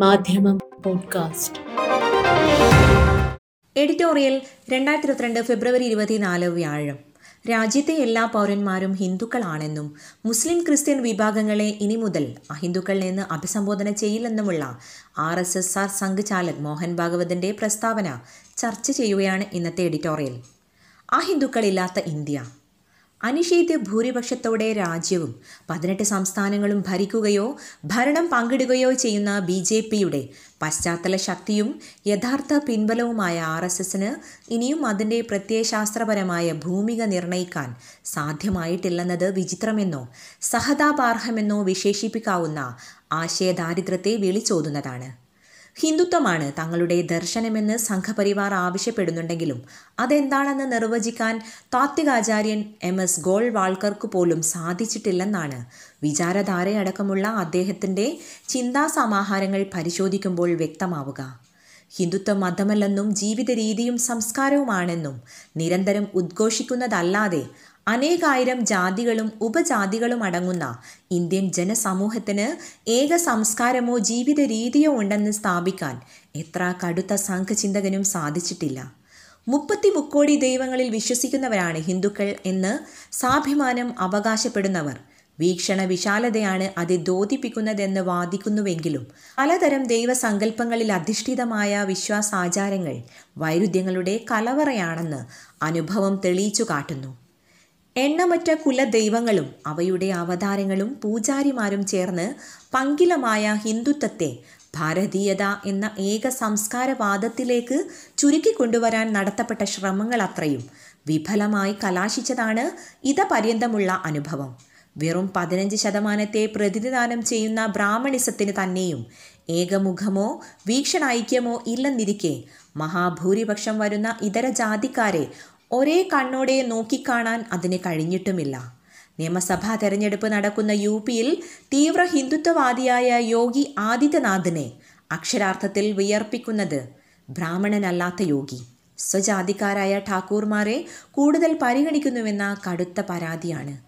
മാധ്യമം podcast. Editorial രണ്ടായിരത്തി ഇരുപത്തിരണ്ട് ഫെബ്രുവരി ഇരുപത്തിനാല് വ്യാഴം. രാജ്യത്തെ എല്ലാ പൗരന്മാരും ഹിന്ദുക്കളാണെന്നും മുസ്ലിം ക്രിസ്ത്യൻ വിഭാഗങ്ങളെ ഇനി മുതൽ അഹിന്ദുക്കൾ എന്ന് അഭിസംബോധന ചെയ്യില്ലെന്നുമുള്ള ആർ എസ് എസ് ആർ സംഘചാലക് മോഹൻ ഭാഗവതിന്റെ പ്രസ്താവന ചർച്ച ചെയ്യുകയാണ് ഇന്നത്തെ എഡിറ്റോറിയൽ. അഹിന്ദുക്കളില്ലാത്ത ഇന്ത്യ. അനിഷേധ്യ ഭൂരിപക്ഷത്തോടെ രാജ്യവും പതിനെട്ട് സംസ്ഥാനങ്ങളും ഭരിക്കുകയോ ഭരണം പങ്കിടുകയോ ചെയ്യുന്ന ബി ജെ പിയുടെ പശ്ചാത്തല ശക്തിയും യഥാർത്ഥ പിൻബലവുമായ ആർ എസ് എസിന് ഇനിയും അതിന്റെ പ്രത്യയശാസ്ത്രപരമായ ഭൂമിക നിർണയിക്കാൻ സാധ്യമായിട്ടില്ലെന്നത് വിചിത്രമെന്നോ സഹതാപാർഹമെന്നോ വിശേഷിപ്പിക്കാവുന്ന ആശയദാരിദ്ര്യത്തെ വിളിച്ചോതുന്നതാണ്. ഹിന്ദുത്വമാണ് തങ്ങളുടെ ദർശനമെന്ന് സംഘപരിവാർ ആവശ്യപ്പെടുന്നുണ്ടെങ്കിലും അതെന്താണെന്ന് നിർവചിക്കാൻ താത്വികാചാര്യൻ എം എസ് ഗോൾവാൾക്കർക്ക് പോലും സാധിച്ചിട്ടില്ലെന്നാണ് വിചാരധാരയടക്കമുള്ള അദ്ദേഹത്തിന്റെ ചിന്താസമാഹാരങ്ങൾ പരിശോധിക്കുമ്പോൾ വ്യക്തമാവുക. ഹിന്ദുത്വം മതമല്ലെന്നും ജീവിത രീതിയും സംസ്കാരവുമാണെന്നും നിരന്തരം ഉദ്ഘോഷിക്കുന്നതല്ലാതെ അനേകായിരം ജാതികളും ഉപജാതികളും അടങ്ങുന്ന ഇന്ത്യൻ ജനസമൂഹത്തിന് ഏക സംസ്കാരമോ ജീവിത രീതിയോ ഉണ്ടെന്ന് സ്ഥാപിക്കാൻ എത്ര കടുത്ത സംഘചിന്തകനും സാധിച്ചിട്ടില്ല. മുപ്പത്തി മുക്കോടി ദൈവങ്ങളിൽ വിശ്വസിക്കുന്നവരാണ് ഹിന്ദുക്കൾ എന്ന് സാഭിമാനം അവകാശപ്പെടുന്നവർ. വീക്ഷണ വിശാലതയാണ് അത് ദ്യോതിപ്പിക്കുന്നതെന്ന് വാദിക്കുന്നുവെങ്കിലും പലതരം ദൈവസങ്കല്പങ്ങളിൽ അധിഷ്ഠിതമായ വിശ്വാസാചാരങ്ങൾ വൈരുദ്ധ്യങ്ങളുടെ കലവറയാണെന്ന് അനുഭവം തെളിയിച്ചു കാട്ടുന്നു. എണ്ണമറ്റ കുലദൈവങ്ങളും അവയുടെ അവതാരങ്ങളും പൂജാരിമാരും ചേർന്ന് പങ്കിലമായ ഹിന്ദുത്വത്തെ ഭാരതീയത എന്ന ഏക സംസ്കാരവാദത്തിലേക്ക് ചുരുക്കിക്കൊണ്ടുവരാൻ നടത്തപ്പെട്ട ശ്രമങ്ങൾ അത്രയും വിഫലമായി കലാശിച്ചതാണ് ഇതപര്യന്തമുള്ള അനുഭവം. വെറും പതിനഞ്ച് ശതമാനത്തെ പ്രതിനിധാനം ചെയ്യുന്ന ബ്രാഹ്മണിസത്തിന് തന്നെയും ഏകമുഖമോ വീക്ഷണൈക്യമോ ഇല്ലെന്നിരിക്കെ മഹാഭൂരിപക്ഷം വരുന്ന ഇതര ജാതിക്കാരെ ഒരേ കണ്ണോടെ നോക്കിക്കാണാൻ അതിന് കഴിഞ്ഞിട്ടുമില്ല. നിയമസഭാ തെരഞ്ഞെടുപ്പ് നടക്കുന്ന യു പിയിൽ തീവ്ര ഹിന്ദുത്വവാദിയായ യോഗി ആദിത്യനാഥിനെ അക്ഷരാർത്ഥത്തിൽ വിയർപ്പിക്കുന്നത് ബ്രാഹ്മണനല്ലാത്ത യോഗി. സ്വജാതിക്കാരായ ഠാക്കൂർമാരെ കൂടുതൽ പരിഗണിക്കുന്നുവെന്ന കടുത്ത പരാതിയാണ്.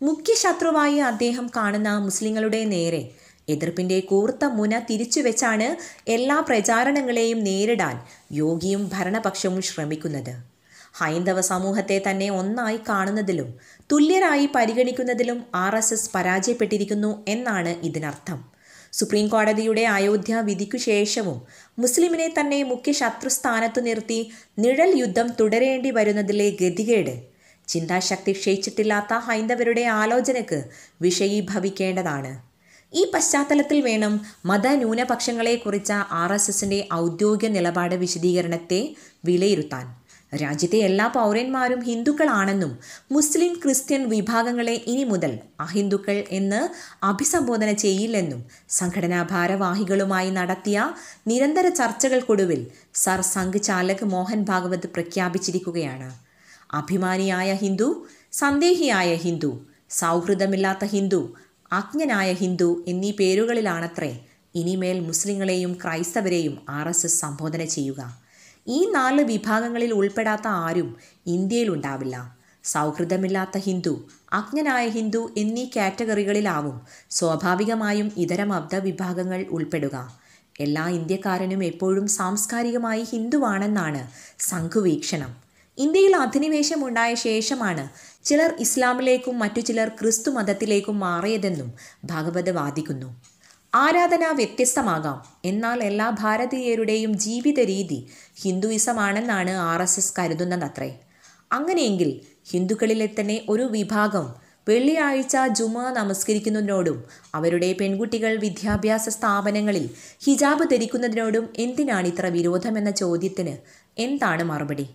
മുഖ്യ ശത്രുവായി അദ്ദേഹം കാണുന്ന മുസ്ലിങ്ങളുടെ നേരെ. എതിർപ്പിന്റെ കൂർത്ത മുന തിരിച്ചു വെച്ചാണ് എല്ലാ പ്രചാരണങ്ങളെയും നേരിടാൻ യോഗിയും ഭരണപക്ഷവും ശ്രമിക്കുന്നത്. ഹൈന്ദവ സമൂഹത്തെ തന്നെ ഒന്നായി കാണുന്നതിലും തുല്യരായി പരിഗണിക്കുന്നതിലും ആർ എസ് എസ് പരാജയപ്പെട്ടിരിക്കുന്നു എന്നാണ് ഇതിനർത്ഥം. സുപ്രീം കോടതിയുടെ അയോധ്യ വിധിക്കു ശേഷവും മുസ്ലിമിനെ തന്നെ മുഖ്യ ശത്രുസ്ഥാനത്തു നിർത്തി നിഴൽ യുദ്ധം തുടരേണ്ടി വരുന്നതിലെ ഗതികേട് ചിന്താശക്തി ക്ഷയിച്ചിട്ടില്ലാത്ത ഹൈന്ദവരുടെ ആലോചനക്ക് വിഷയീഭവിക്കേണ്ടതാണ്. ഈ പശ്ചാത്തലത്തിൽ വേണം മതന്യൂനപക്ഷങ്ങളെക്കുറിച്ച ആർ എസ് എസിന്റെ ഔദ്യോഗിക നിലപാട് വിശദീകരണത്തെ വിലയിരുത്താൻ. രാജ്യത്തെ എല്ലാ പൗരന്മാരും ഹിന്ദുക്കളാണെന്നും മുസ്ലിം ക്രിസ്ത്യൻ വിഭാഗങ്ങളെ ഇനി മുതൽ അഹിന്ദുക്കൾ എന്ന് അഭിസംബോധന ചെയ്യില്ലെന്നും സംഘടനാ ഭാരവാഹികളുമായി നടത്തിയ നിരന്തര ചർച്ചകൾക്കൊടുവിൽ സർ സംഘ് ചാലക് മോഹൻ ഭാഗവത് പ്രഖ്യാപിച്ചിരിക്കുകയാണ്. അഭിമാനിയായ ഹിന്ദു സന്ദേഹിയായ ഹിന്ദു സൗഹൃദമില്ലാത്ത ഹിന്ദു അജ്ഞനായ ഹിന്ദു എന്നീ പേരുകളിലാണത്രേ ഇനിമേൽ മുസ്ലിങ്ങളെയും ക്രൈസ്തവരെയും ആർ എസ് എസ് സംബോധന ചെയ്യുക. ഈ നാല് വിഭാഗങ്ങളിൽ ഉൾപ്പെടാത്ത ആരും ഇന്ത്യയിലുണ്ടാവില്ല. സൗഹൃദമില്ലാത്ത ഹിന്ദു അജ്ഞനായ ഹിന്ദു എന്നീ കാറ്റഗറികളിലാവും സ്വാഭാവികമായും ഇതര വിഭാഗങ്ങൾ ഉൾപ്പെടുക. എല്ലാ ഇന്ത്യക്കാരനും എപ്പോഴും സാംസ്കാരികമായി ഹിന്ദുവാണെന്നാണ് സംഘുവീക്ഷണം. ഇന്ത്യയിൽ അധിനിവേശം ഉണ്ടായ ശേഷമാണ് ചിലർ ഇസ്ലാമിലേക്കും മറ്റു ചിലർ ക്രിസ്തു മതത്തിലേക്കും മാറിയതെന്നും ഭാഗവത് വാദിക്കുന്നു. ആരാധന വ്യത്യസ്തമാകാം. എന്നാൽ എല്ലാ ഭാരതീയരുടെയും ജീവിത രീതി ഹിന്ദുയിസമാണെന്നാണ് ആർ എസ് എസ് കരുതുന്നതത്രേ. അങ്ങനെയെങ്കിൽ ഹിന്ദുക്കളിലെ തന്നെ ഒരു വിഭാഗം വെള്ളിയാഴ്ച ജുമ നമസ്കരിക്കുന്നതിനോടും അവരുടെ പെൺകുട്ടികൾ വിദ്യാഭ്യാസ സ്ഥാപനങ്ങളിൽ ഹിജാബ് ധരിക്കുന്നതിനോടും എന്തിനാണ് ഇത്ര വിരോധമെന്ന ചോദ്യത്തിന് എന്താണ് മറുപടി?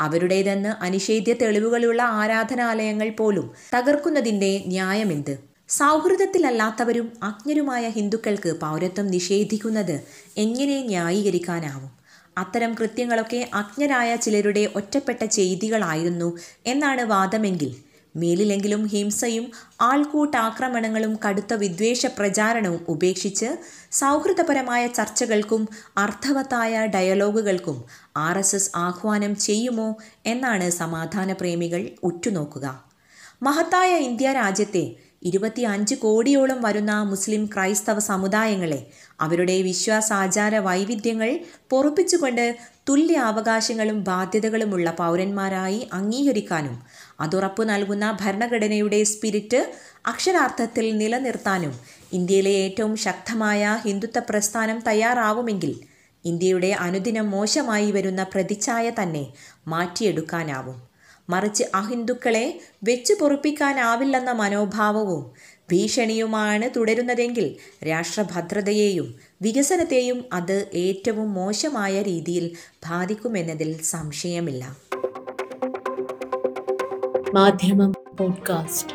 അവരുടേതെന്ന് അനിഷേധ്യ തെളിവുകളുള്ള ആരാധനാലയങ്ങൾ പോലും തകർക്കുന്നതിന്റെ ന്യായമെന്ത്? സൗഹൃദത്തിലല്ലാത്തവരും അജ്ഞരുമായ ഹിന്ദുക്കൾക്ക് പൗരത്വം നിഷേധിക്കുന്നത് എങ്ങനെ ന്യായീകരിക്കാനാവും? അത്തരം കൃത്യങ്ങളൊക്കെ അജ്ഞരായ ചിലരുടെ ഒറ്റപ്പെട്ട ചെയ്തികളായിരുന്നു എന്നാണ് വാദമെങ്കിൽ മേലിലെങ്കിലും ഹിംസയും ആൾക്കൂട്ടാക്രമണങ്ങളും കടുത്ത വിദ്വേഷ പ്രചാരണവും ഉപേക്ഷിച്ച് സൗഹൃദപരമായ ചർച്ചകൾക്കും അർത്ഥവത്തായ ഡയലോഗുകൾക്കും ആർ ആഹ്വാനം ചെയ്യുമോ എന്നാണ് സമാധാന പ്രേമികൾ ഉറ്റുനോക്കുക. മഹത്തായ ഇന്ത്യ രാജ്യത്തെ ഇരുപത്തി അഞ്ച് കോടിയോളം വരുന്ന മുസ്ലിം ക്രൈസ്തവ സമുദായങ്ങളെ അവരുടെ വിശ്വാസാചാര വൈവിധ്യങ്ങൾ പൊറപ്പിച്ചുകൊണ്ട് തുല്യ അവകാശങ്ങളും ബാധ്യതകളുമുള്ള പൗരന്മാരായി അംഗീകരിക്കാനും അതുറപ്പു നൽകുന്ന ഭരണഘടനയുടെ സ്പിരിറ്റ് അക്ഷരാർത്ഥത്തിൽ നിലനിർത്താനും ഇന്ത്യയിലെ ഏറ്റവും ശക്തമായ ഹിന്ദുത്വ പ്രസ്ഥാനം തയ്യാറാവുമെങ്കിൽ ഇന്ത്യയുടെ അനുദിനം മോശമായി വരുന്ന പ്രതിച്ഛായ തന്നെ മാറ്റിയെടുക്കാനാവും. മറിച്ച് അഹിന്ദുക്കളെ വെച്ചു പൊറുപ്പിക്കാനാവില്ലെന്ന മനോഭാവവും ഭീഷണിയുമാണ് തുടരുന്നതെങ്കിൽ രാഷ്ട്രഭദ്രതയെയും വികസനത്തെയും അത് ഏറ്റവും മോശമായ രീതിയിൽ ബാധിക്കുമെന്നതിൽ സംശയമില്ല. മാധ്യമം പോഡ്കാസ്റ്റ്